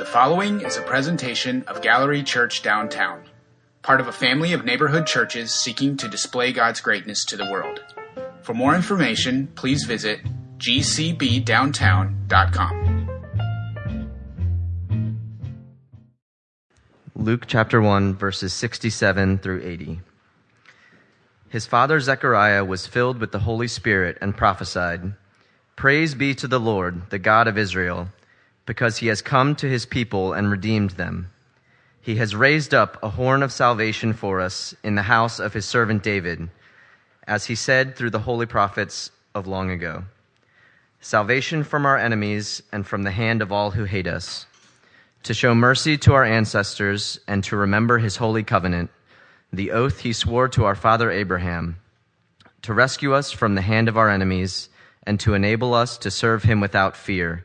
The following is a presentation of Gallery Church Downtown, part of a family of neighborhood churches seeking to display God's greatness to the world. For more information, please visit gcbdowntown.com. Luke chapter 1, verses 67 through 80. His father Zechariah was filled with the Holy Spirit and prophesied, Praise be to the Lord, the God of Israel because he has come to his people and redeemed them. He has raised up a horn of salvation for us in the house of his servant David, as he said through the holy prophets of long ago. Salvation from our enemies and from the hand of all who hate us, to show mercy to our ancestors and to remember his holy covenant, the oath he swore to our father Abraham, to rescue us from the hand of our enemies and to enable us to serve him without fear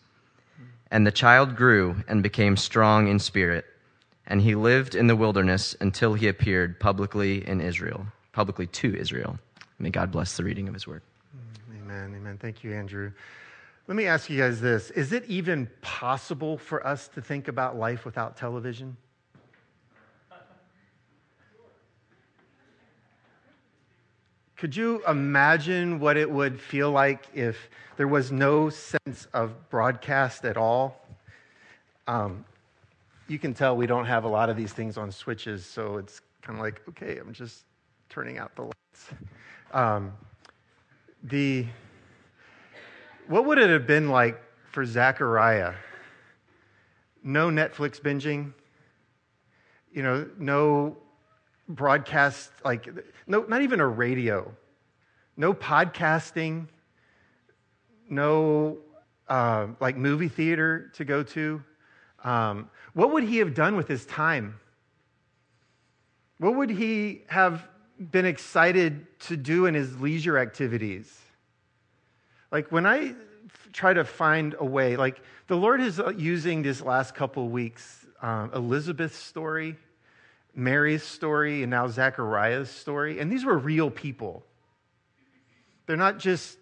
And the child grew and became strong in spirit, and he lived in the wilderness until he appeared publicly in Israel, publicly to Israel. May God bless the reading of his word. Amen. Amen. Thank you, Andrew. Let me ask you guys this Is it even possible for us to think about life without television? Could you imagine what it would feel like if there was no sense of broadcast at all? Um, you can tell we don't have a lot of these things on switches, so it's kind of like, okay, I'm just turning out the lights. Um, the what would it have been like for Zachariah? No Netflix binging, you know, no broadcast, like, no, not even a radio, no podcasting, no uh, like movie theater to go to. Um, what would he have done with his time? What would he have been excited to do in his leisure activities? Like when I try to find a way, like the Lord is uh, using this last couple weeks, um, Elizabeth's story Mary's story and now Zachariah's story. And these were real people. They're not just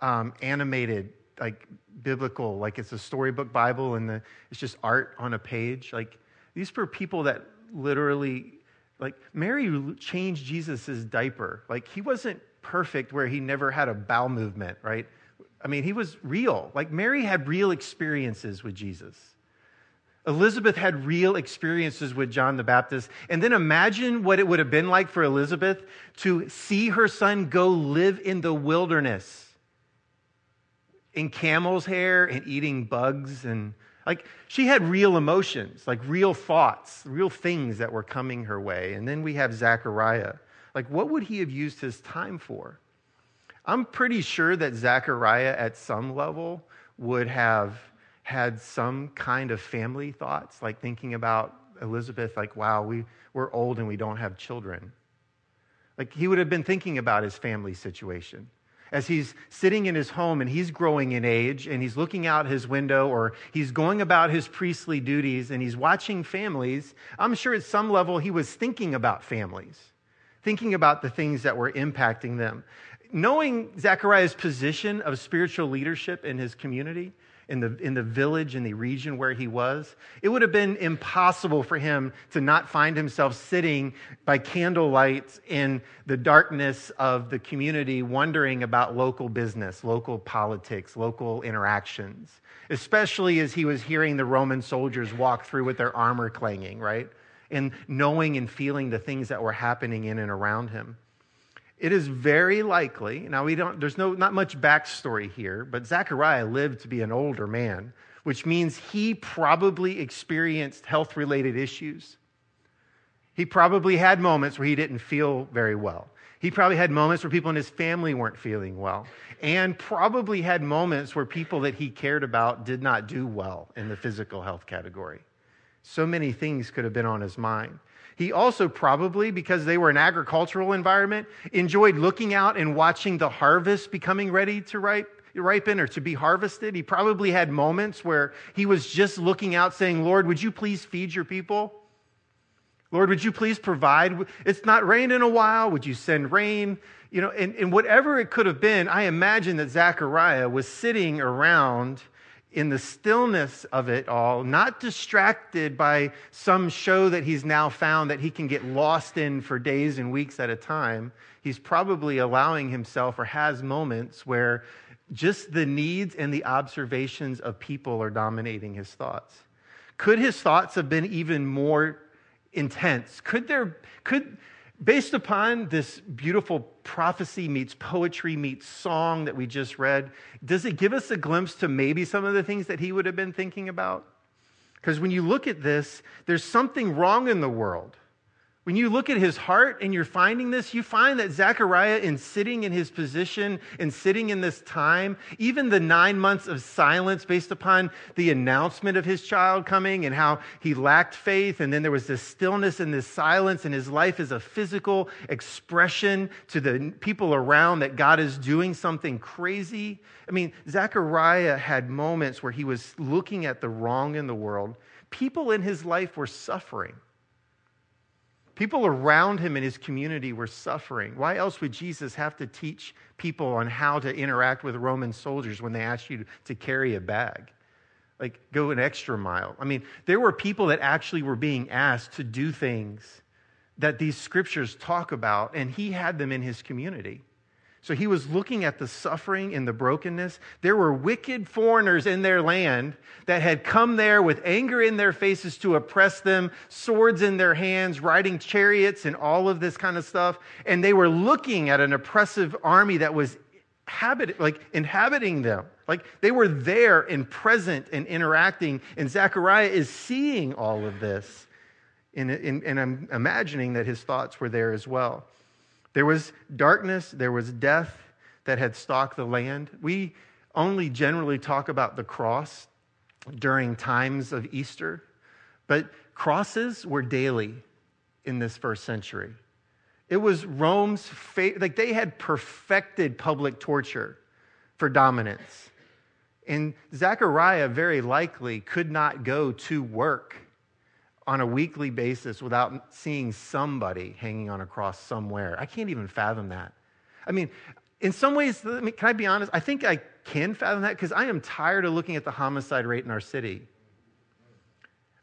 um, animated, like biblical, like it's a storybook Bible and the, it's just art on a page. Like these were people that literally, like Mary changed Jesus' diaper. Like he wasn't perfect where he never had a bowel movement, right? I mean, he was real. Like Mary had real experiences with Jesus. Elizabeth had real experiences with John the Baptist. And then imagine what it would have been like for Elizabeth to see her son go live in the wilderness in camel's hair and eating bugs. And like she had real emotions, like real thoughts, real things that were coming her way. And then we have Zechariah. Like, what would he have used his time for? I'm pretty sure that Zechariah, at some level, would have had some kind of family thoughts, like thinking about Elizabeth, like, wow, we, we're old and we don't have children. Like he would have been thinking about his family situation. As he's sitting in his home and he's growing in age and he's looking out his window or he's going about his priestly duties and he's watching families, I'm sure at some level he was thinking about families, thinking about the things that were impacting them. Knowing Zechariah's position of spiritual leadership in his community, in the, in the village, in the region where he was, it would have been impossible for him to not find himself sitting by candlelight in the darkness of the community, wondering about local business, local politics, local interactions, especially as he was hearing the Roman soldiers walk through with their armor clanging, right? And knowing and feeling the things that were happening in and around him. It is very likely, now we don't, there's no, not much backstory here, but Zechariah lived to be an older man, which means he probably experienced health related issues. He probably had moments where he didn't feel very well. He probably had moments where people in his family weren't feeling well, and probably had moments where people that he cared about did not do well in the physical health category. So many things could have been on his mind. He also probably, because they were an agricultural environment, enjoyed looking out and watching the harvest becoming ready to ripe, ripen or to be harvested. He probably had moments where he was just looking out saying, Lord, would you please feed your people? Lord, would you please provide? It's not rained in a while. Would you send rain? You know, and, and whatever it could have been, I imagine that Zechariah was sitting around in the stillness of it all, not distracted by some show that he's now found that he can get lost in for days and weeks at a time. He's probably allowing himself or has moments where just the needs and the observations of people are dominating his thoughts. Could his thoughts have been even more intense? Could there, could, based upon this beautiful prophecy meets poetry meets song that we just read, does it give us a glimpse to maybe some of the things that he would have been thinking about? Because when you look at this, there's something wrong in the world. When you look at his heart and you're finding this, you find that Zechariah, in sitting in his position and sitting in this time, even the nine months of silence based upon the announcement of his child coming and how he lacked faith, and then there was this stillness and this silence, and his life is a physical expression to the people around that God is doing something crazy. I mean, Zechariah had moments where he was looking at the wrong in the world. People in his life were suffering. People around him in his community were suffering. Why else would Jesus have to teach people on how to interact with Roman soldiers when they asked you to carry a bag? Like, go an extra mile. I mean, there were people that actually were being asked to do things that these scriptures talk about, and he had them in his community. So he was looking at the suffering and the brokenness. There were wicked foreigners in their land that had come there with anger in their faces to oppress them, swords in their hands, riding chariots, and all of this kind of stuff. And they were looking at an oppressive army that was habit, like inhabiting them. Like they were there and present and interacting. And Zechariah is seeing all of this. And, and, and I'm imagining that his thoughts were there as well. There was darkness, there was death that had stalked the land. We only generally talk about the cross during times of Easter, but crosses were daily in this first century. It was Rome's, fa- like they had perfected public torture for dominance. And Zechariah very likely could not go to work on a weekly basis without seeing somebody hanging on a cross somewhere. I can't even fathom that. I mean, in some ways, can I be honest? I think I can fathom that because I am tired of looking at the homicide rate in our city.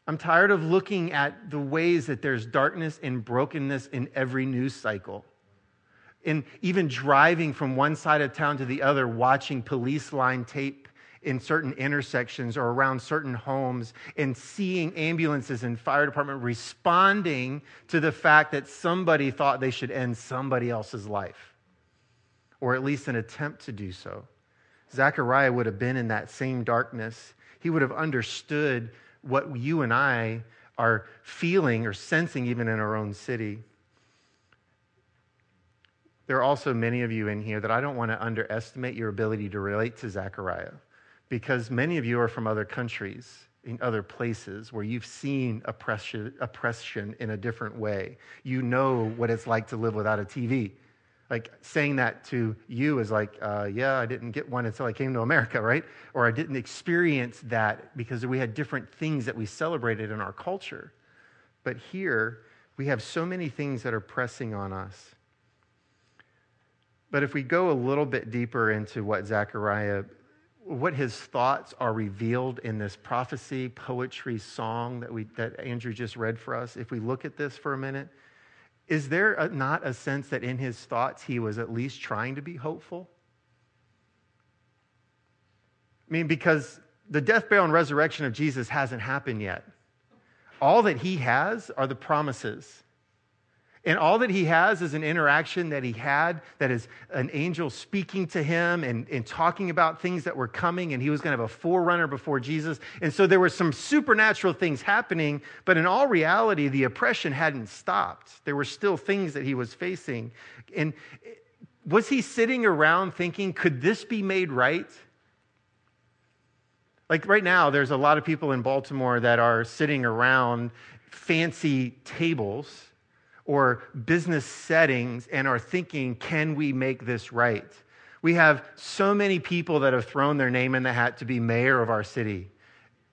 I'm tired of looking at the ways that there's darkness and brokenness in every news cycle. And even driving from one side of town to the other, watching police line tape in certain intersections or around certain homes and seeing ambulances and fire department responding to the fact that somebody thought they should end somebody else's life, or at least an attempt to do so. Zechariah would have been in that same darkness. He would have understood what you and I are feeling or sensing even in our own city. There are also many of you in here that I don't want to underestimate your ability to relate to Zechariah because many of you are from other countries, in other places where you've seen oppression, oppression in a different way. You know what it's like to live without a TV. Like saying that to you is like, uh, yeah, I didn't get one until I came to America, right? Or I didn't experience that because we had different things that we celebrated in our culture. But here, we have so many things that are pressing on us. But if we go a little bit deeper into what Zechariah what his thoughts are revealed in this prophecy, poetry, song that, we, that Andrew just read for us, if we look at this for a minute, is there a, not a sense that in his thoughts he was at least trying to be hopeful? I mean, because the death, burial, and resurrection of Jesus hasn't happened yet. All that he has are the promises. And all that he has is an interaction that he had that is an angel speaking to him and, and talking about things that were coming, and he was going to have a forerunner before Jesus. And so there were some supernatural things happening, but in all reality, the oppression hadn't stopped. There were still things that he was facing. And was he sitting around thinking, could this be made right? Like right now, there's a lot of people in Baltimore that are sitting around fancy tables or business settings and are thinking, can we make this right? We have so many people that have thrown their name in the hat to be mayor of our city.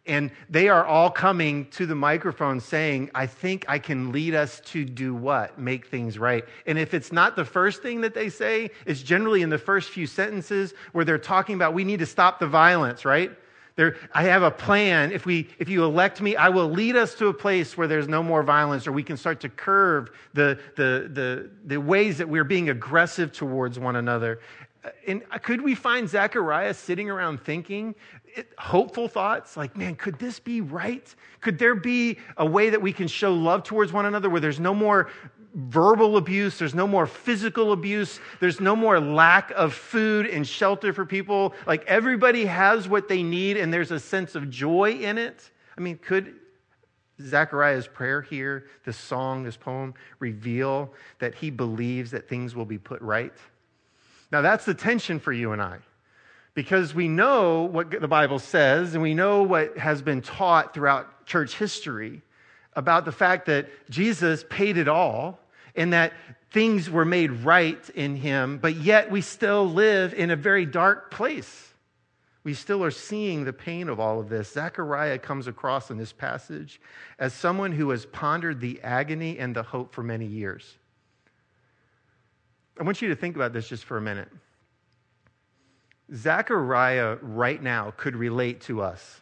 And they are all coming to the microphone saying, I think I can lead us to do what? Make things right. And if it's not the first thing that they say, it's generally in the first few sentences where they're talking about we need to stop the violence, right? There, I have a plan. If, we, if you elect me, I will lead us to a place where there's no more violence, or we can start to curve the, the, the, the ways that we're being aggressive towards one another. Uh, and uh, could we find Zechariah sitting around thinking hopeful thoughts like, man, could this be right? Could there be a way that we can show love towards one another where there's no more verbal abuse, there's no more physical abuse, there's no more lack of food and shelter for people. Like everybody has what they need and there's a sense of joy in it. I mean, could Zechariah's prayer here, this song, this poem, reveal that he believes that things will be put right? Now, that's the tension for you and I. Because we know what the Bible says and we know what has been taught throughout church history about the fact that Jesus paid it all and that things were made right in him, but yet we still live in a very dark place. We still are seeing the pain of all of this. Zechariah comes across in this passage as someone who has pondered the agony and the hope for many years. I want you to think about this just for a minute. Zechariah right now could relate to us.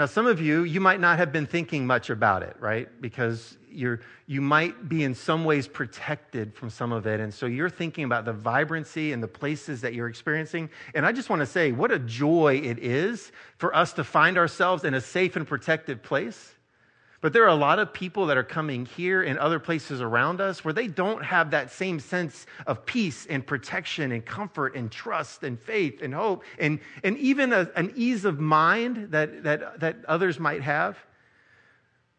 Now, some of you, you might not have been thinking much about it, right? Because you're, you might be in some ways protected from some of it. And so you're thinking about the vibrancy and the places that you're experiencing. And I just want to say, what a joy it is for us to find ourselves in a safe and protected place. But there are a lot of people that are coming here and other places around us where they don't have that same sense of peace and protection and comfort and trust and faith and hope and, and even a, an ease of mind that, that, that others might have.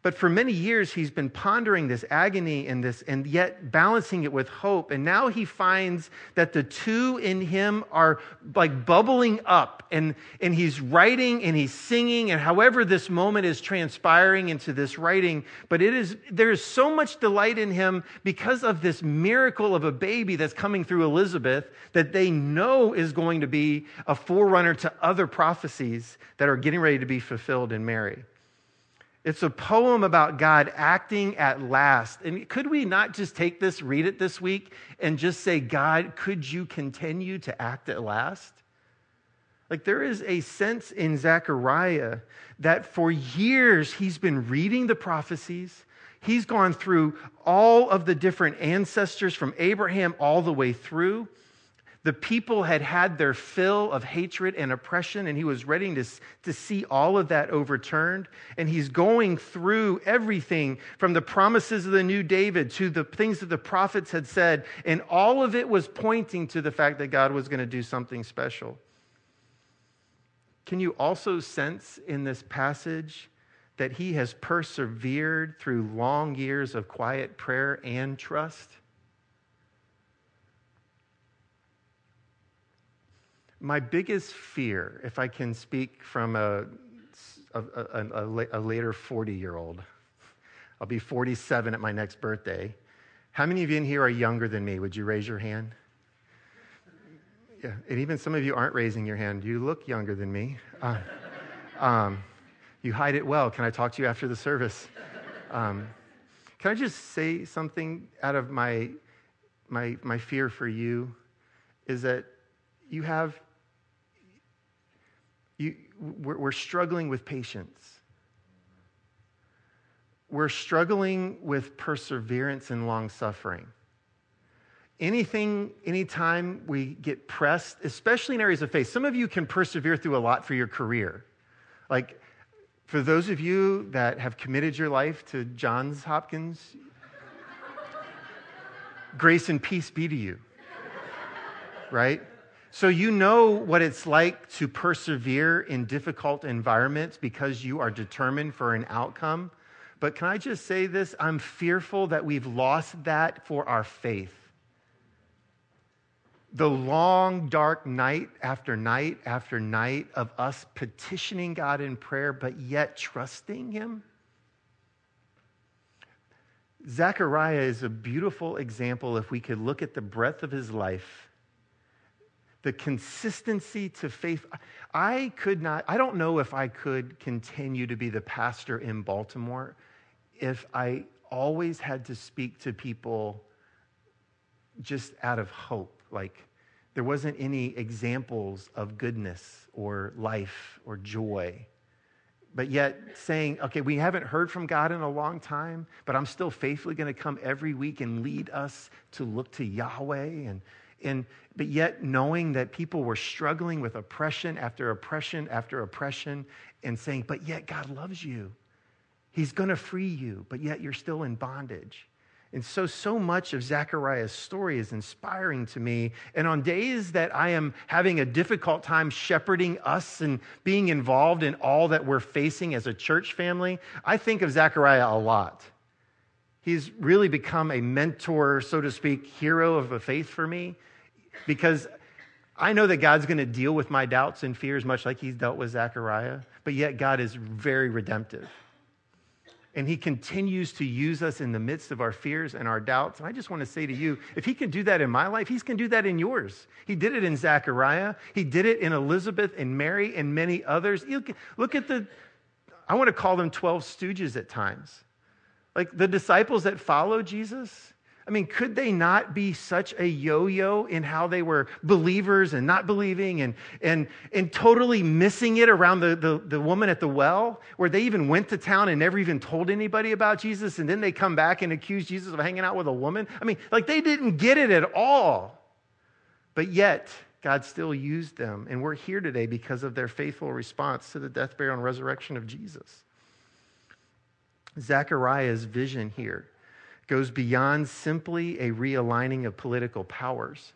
But for many years, he's been pondering this agony and this, and yet balancing it with hope. And now he finds that the two in him are like bubbling up. And, and he's writing and he's singing, and however this moment is transpiring into this writing, but it is there is so much delight in him because of this miracle of a baby that's coming through Elizabeth that they know is going to be a forerunner to other prophecies that are getting ready to be fulfilled in Mary. It's a poem about God acting at last. And could we not just take this, read it this week, and just say, God, could you continue to act at last? Like there is a sense in Zechariah that for years he's been reading the prophecies. He's gone through all of the different ancestors from Abraham all the way through. The people had had their fill of hatred and oppression, and he was ready to, to see all of that overturned. And he's going through everything from the promises of the new David to the things that the prophets had said. And all of it was pointing to the fact that God was going to do something special. Can you also sense in this passage that he has persevered through long years of quiet prayer and trust? My biggest fear, if I can speak from a, a, a, a later 40 year old, I'll be 47 at my next birthday. How many of you in here are younger than me? Would you raise your hand? Yeah, and even some of you aren't raising your hand. You look younger than me. Uh, um, you hide it well. Can I talk to you after the service? Um, can I just say something out of my, my, my fear for you? Is that you have you, we're, we're struggling with patience. We're struggling with perseverance and long suffering. Anything, anytime we get pressed, especially in areas of faith, some of you can persevere through a lot for your career. Like, for those of you that have committed your life to Johns Hopkins, grace and peace be to you. Right? So you know what it's like to persevere in difficult environments because you are determined for an outcome. But can I just say this? I'm fearful that we've lost that for our faith. the long, dark night after night after night of us petitioning God in prayer, but yet trusting Him? Zechariah is a beautiful example if we could look at the breadth of his life, the consistency to faith. I could not, I don't know if I could continue to be the pastor in Baltimore if I always had to speak to people just out of hope. Like there wasn't any examples of goodness or life or joy but yet saying, okay, we haven't heard from God in a long time, but I'm still faithfully going to come every week and lead us to look to Yahweh. And, and, but yet knowing that people were struggling with oppression after oppression after oppression and saying, but yet God loves you. He's going to free you, but yet you're still in bondage. And so, so much of Zechariah's story is inspiring to me. And on days that I am having a difficult time shepherding us and being involved in all that we're facing as a church family, I think of Zechariah a lot. He's really become a mentor, so to speak, hero of the faith for me because I know that God's going to deal with my doubts and fears much like he's dealt with Zechariah, but yet God is very redemptive. And he continues to use us in the midst of our fears and our doubts. And I just want to say to you if he can do that in my life, he can do that in yours. He did it in Zechariah, he did it in Elizabeth and Mary and many others. Look at the, I want to call them 12 stooges at times. Like the disciples that follow Jesus, I mean, could they not be such a yo yo in how they were believers and not believing and, and, and totally missing it around the, the, the, woman at the well, where they even went to town and never even told anybody about Jesus, and then they come back and accuse Jesus of hanging out with a woman? I mean, like they didn't get it at all. But yet, God still used them, and we're here today because of their faithful response to the death, burial, and resurrection of Jesus. Zechariah's vision here goes beyond simply a realigning of political powers.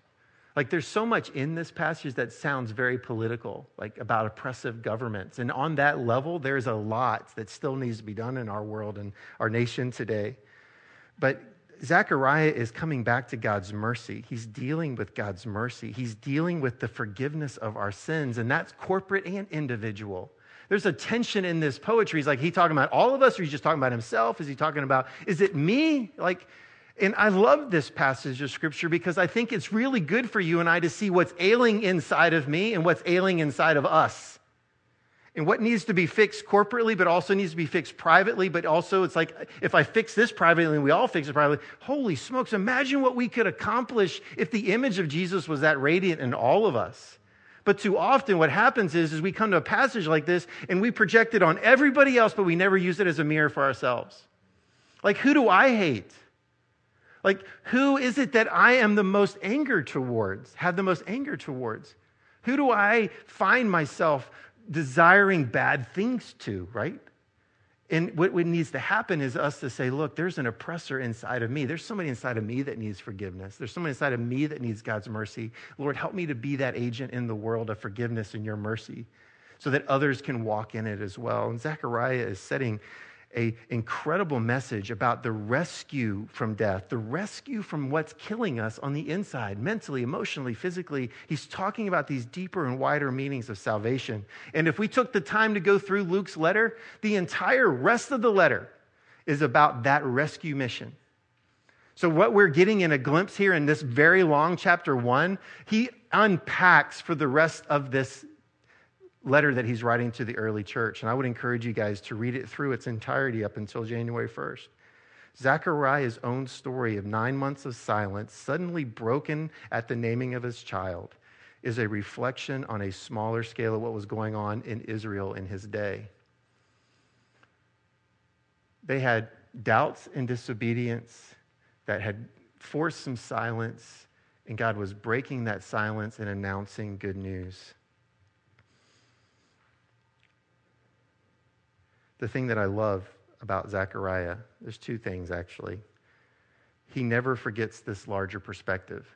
Like there's so much in this passage that sounds very political, like about oppressive governments. And on that level, there's a lot that still needs to be done in our world and our nation today. But Zechariah is coming back to God's mercy. He's dealing with God's mercy. He's dealing with the forgiveness of our sins, and that's corporate and individual. There's a tension in this poetry. He's like, he talking about all of us, or he's just talking about himself? Is he talking about, is it me? Like, and I love this passage of scripture because I think it's really good for you and I to see what's ailing inside of me and what's ailing inside of us. And what needs to be fixed corporately, but also needs to be fixed privately. But also, it's like if I fix this privately and we all fix it privately, holy smokes, imagine what we could accomplish if the image of Jesus was that radiant in all of us. But too often, what happens is, is we come to a passage like this and we project it on everybody else, but we never use it as a mirror for ourselves. Like, who do I hate? Like, who is it that I am the most anger towards, have the most anger towards? Who do I find myself desiring bad things to, right? And what, needs to happen is us to say, look, there's an oppressor inside of me. There's somebody inside of me that needs forgiveness. There's somebody inside of me that needs God's mercy. Lord, help me to be that agent in the world of forgiveness and your mercy so that others can walk in it as well. And Zechariah is setting a incredible message about the rescue from death, the rescue from what's killing us on the inside, mentally, emotionally, physically. He's talking about these deeper and wider meanings of salvation. And if we took the time to go through Luke's letter, the entire rest of the letter is about that rescue mission. So, what we're getting in a glimpse here in this very long chapter one, he unpacks for the rest of this letter that he's writing to the early church. And I would encourage you guys to read it through its entirety up until January 1st. Zechariah's own story of nine months of silence, suddenly broken at the naming of his child, is a reflection on a smaller scale of what was going on in Israel in his day. They had doubts and disobedience that had forced some silence, and God was breaking that silence and announcing good news. The thing that I love about Zechariah, there's two things actually. He never forgets this larger perspective.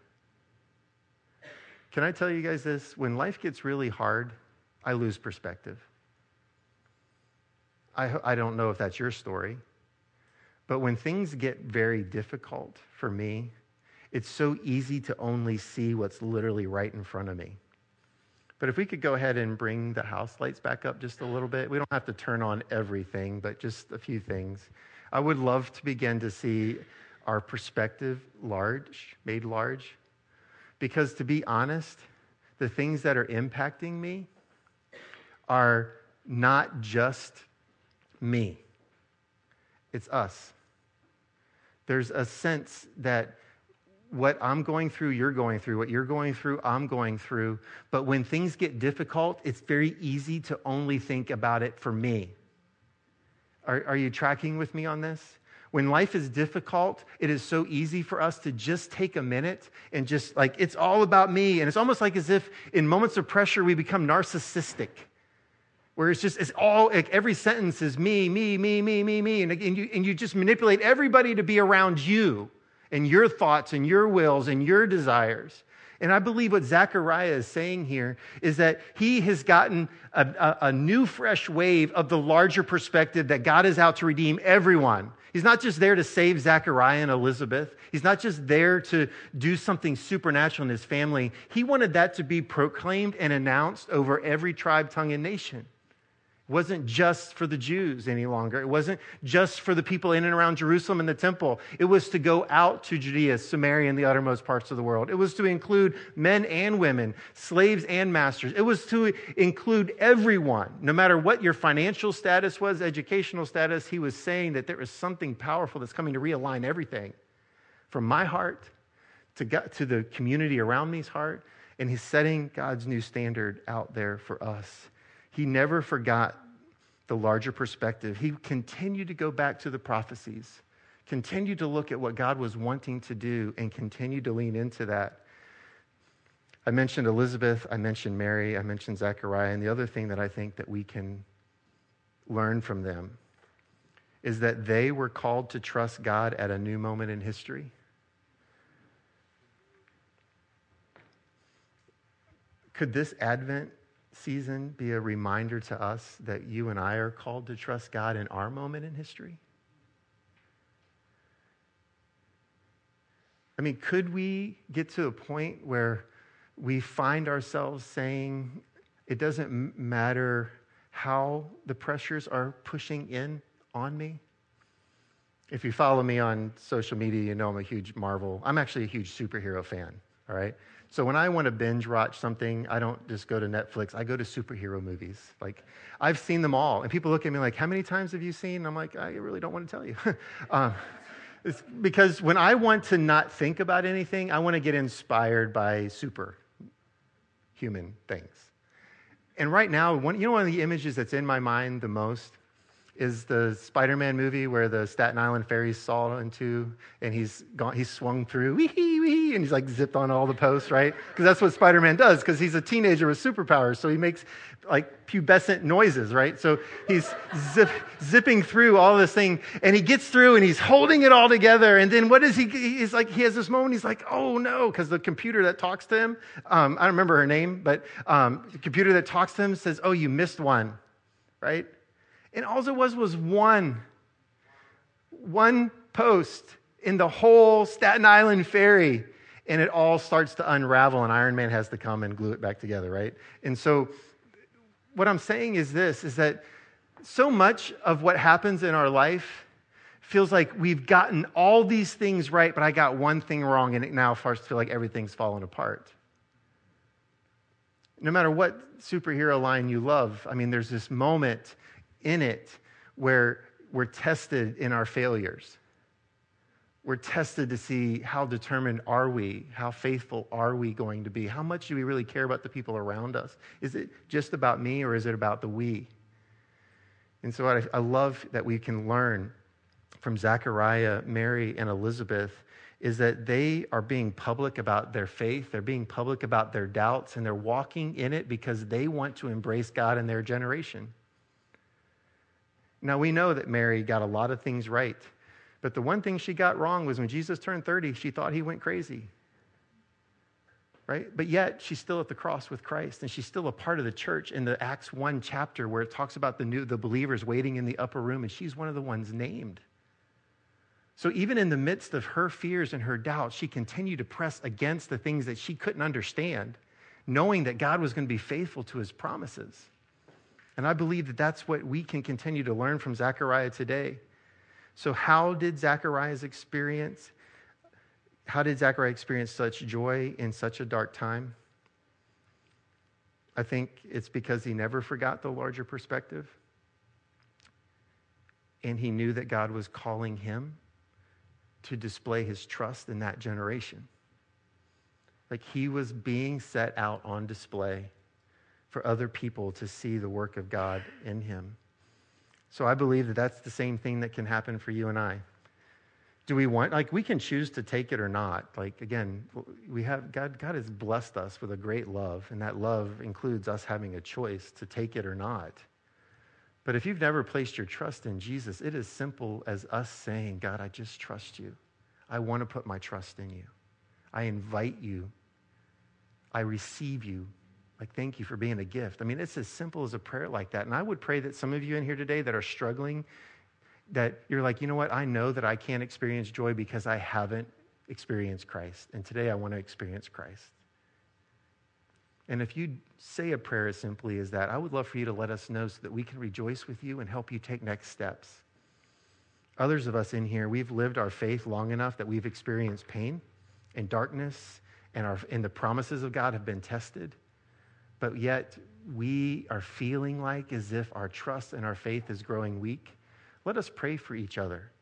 Can I tell you guys this? When life gets really hard, I lose perspective. I, I don't know if that's your story, but when things get very difficult for me, it's so easy to only see what's literally right in front of me. But if we could go ahead and bring the house lights back up just a little bit, we don't have to turn on everything, but just a few things. I would love to begin to see our perspective large, made large. Because to be honest, the things that are impacting me are not just me, it's us. There's a sense that what I'm going through, you're going through. What you're going through, I'm going through. But when things get difficult, it's very easy to only think about it for me. Are, are you tracking with me on this? When life is difficult, it is so easy for us to just take a minute and just like, it's all about me. And it's almost like as if in moments of pressure, we become narcissistic, where it's just, it's all, like every sentence is me, me, me, me, me, me. And, and, you, and you just manipulate everybody to be around you and your thoughts and your wills and your desires. And I believe what Zechariah is saying here is that he has gotten a, a, a, new, fresh wave of the larger perspective that God is out to redeem everyone. He's not just there to save Zechariah and Elizabeth. He's not just there to do something supernatural in his family. He wanted that to be proclaimed and announced over every tribe, tongue, and nation wasn't just for the Jews any longer. It wasn't just for the people in and around Jerusalem and the temple. It was to go out to Judea, Samaria, and the uttermost parts of the world. It was to include men and women, slaves and masters. It was to include everyone, no matter what your financial status was, educational status. He was saying that there is something powerful that's coming to realign everything from my heart to, God, to the community around me's heart. And he's setting God's new standard out there for us. He never forgot the larger perspective. He continued to go back to the prophecies, continued to look at what God was wanting to do, and continued to lean into that. I mentioned Elizabeth, I mentioned Mary, I mentioned Zechariah, and the other thing that I think that we can learn from them is that they were called to trust God at a new moment in history. Could this Advent season be a reminder to us that you and I are called to trust God in our moment in history? I mean, could we get to a point where we find ourselves saying, it doesn't matter how the pressures are pushing in on me? If you follow me on social media, you know I'm a huge Marvel. I'm actually a huge superhero fan, all right? So when I want to binge watch something, I don't just go to Netflix. I go to superhero movies. Like I've seen them all, and people look at me like, "How many times have you seen?" And I'm like, "I really don't want to tell you." um, it's because when I want to not think about anything, I want to get inspired by super human things. And right now, one, you know, one of the images that's in my mind the most is the Spider-Man movie where the Staten Island ferry's saw into, and he's gone, he's swung through, wee wee, and he's like zipped on all the posts, right? Because that's what Spider-Man does. Because he's a teenager with superpowers, so he makes like pubescent noises, right? So he's zip, zipping through all this thing, and he gets through, and he's holding it all together. And then what is he? He's like, he has this moment. He's like, oh no, because the computer that talks to him, um, I don't remember her name, but um, the computer that talks to him says, oh, you missed one, right? And all it was was one, one post in the whole Staten Island ferry. And it all starts to unravel, and Iron Man has to come and glue it back together, right? And so, what I'm saying is this is that so much of what happens in our life feels like we've gotten all these things right, but I got one thing wrong, and it now starts to feel like everything's falling apart. No matter what superhero line you love, I mean, there's this moment in it where we're tested in our failures. We're tested to see how determined are we? How faithful are we going to be? How much do we really care about the people around us? Is it just about me or is it about the we? And so I, I love that we can learn from Zechariah, Mary, and Elizabeth is that they are being public about their faith, they're being public about their doubts, and they're walking in it because they want to embrace God in their generation. Now, we know that Mary got a lot of things right, but the one thing she got wrong was when Jesus turned 30, she thought he went crazy. Right? But yet, she's still at the cross with Christ, and she's still a part of the church in the Acts 1 chapter where it talks about the new the believers waiting in the upper room, and she's one of the ones named. So even in the midst of her fears and her doubts, she continued to press against the things that she couldn't understand, knowing that God was going to be faithful to his promises. And I believe that that's what we can continue to learn from Zechariah today. So, how did Zechariah's experience? How did Zechariah experience such joy in such a dark time? I think it's because he never forgot the larger perspective. And he knew that God was calling him to display his trust in that generation. Like he was being set out on display for other people to see the work of God in him. So I believe that that's the same thing that can happen for you and I. Do we want, like, we can choose to take it or not. Like, again, we have, God, God has blessed us with a great love, and that love includes us having a choice to take it or not. But if you've never placed your trust in Jesus, it is simple as us saying, God, I just trust you. I want to put my trust in you. I invite you. I receive you. Like, thank you for being a gift. I mean, it's as simple as a prayer like that. And I would pray that some of you in here today that are struggling, that you're like, you know what? I know that I can't experience joy because I haven't experienced Christ. And today I want to experience Christ. And if you say a prayer as simply as that, I would love for you to let us know so that we can rejoice with you and help you take next steps. Others of us in here, we've lived our faith long enough that we've experienced pain and darkness, and, our, and the promises of God have been tested. But yet, we are feeling like as if our trust and our faith is growing weak. Let us pray for each other.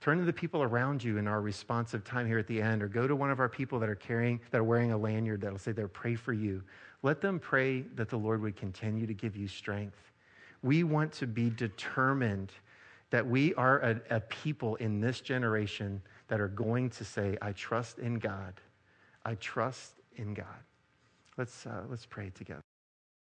Turn to the people around you in our responsive time here at the end, or go to one of our people that are carrying, that are wearing a lanyard that'll say they'll pray for you. Let them pray that the Lord would continue to give you strength. We want to be determined that we are a, a people in this generation that are going to say, I trust in God. I trust in God. Let's, uh, let's pray together.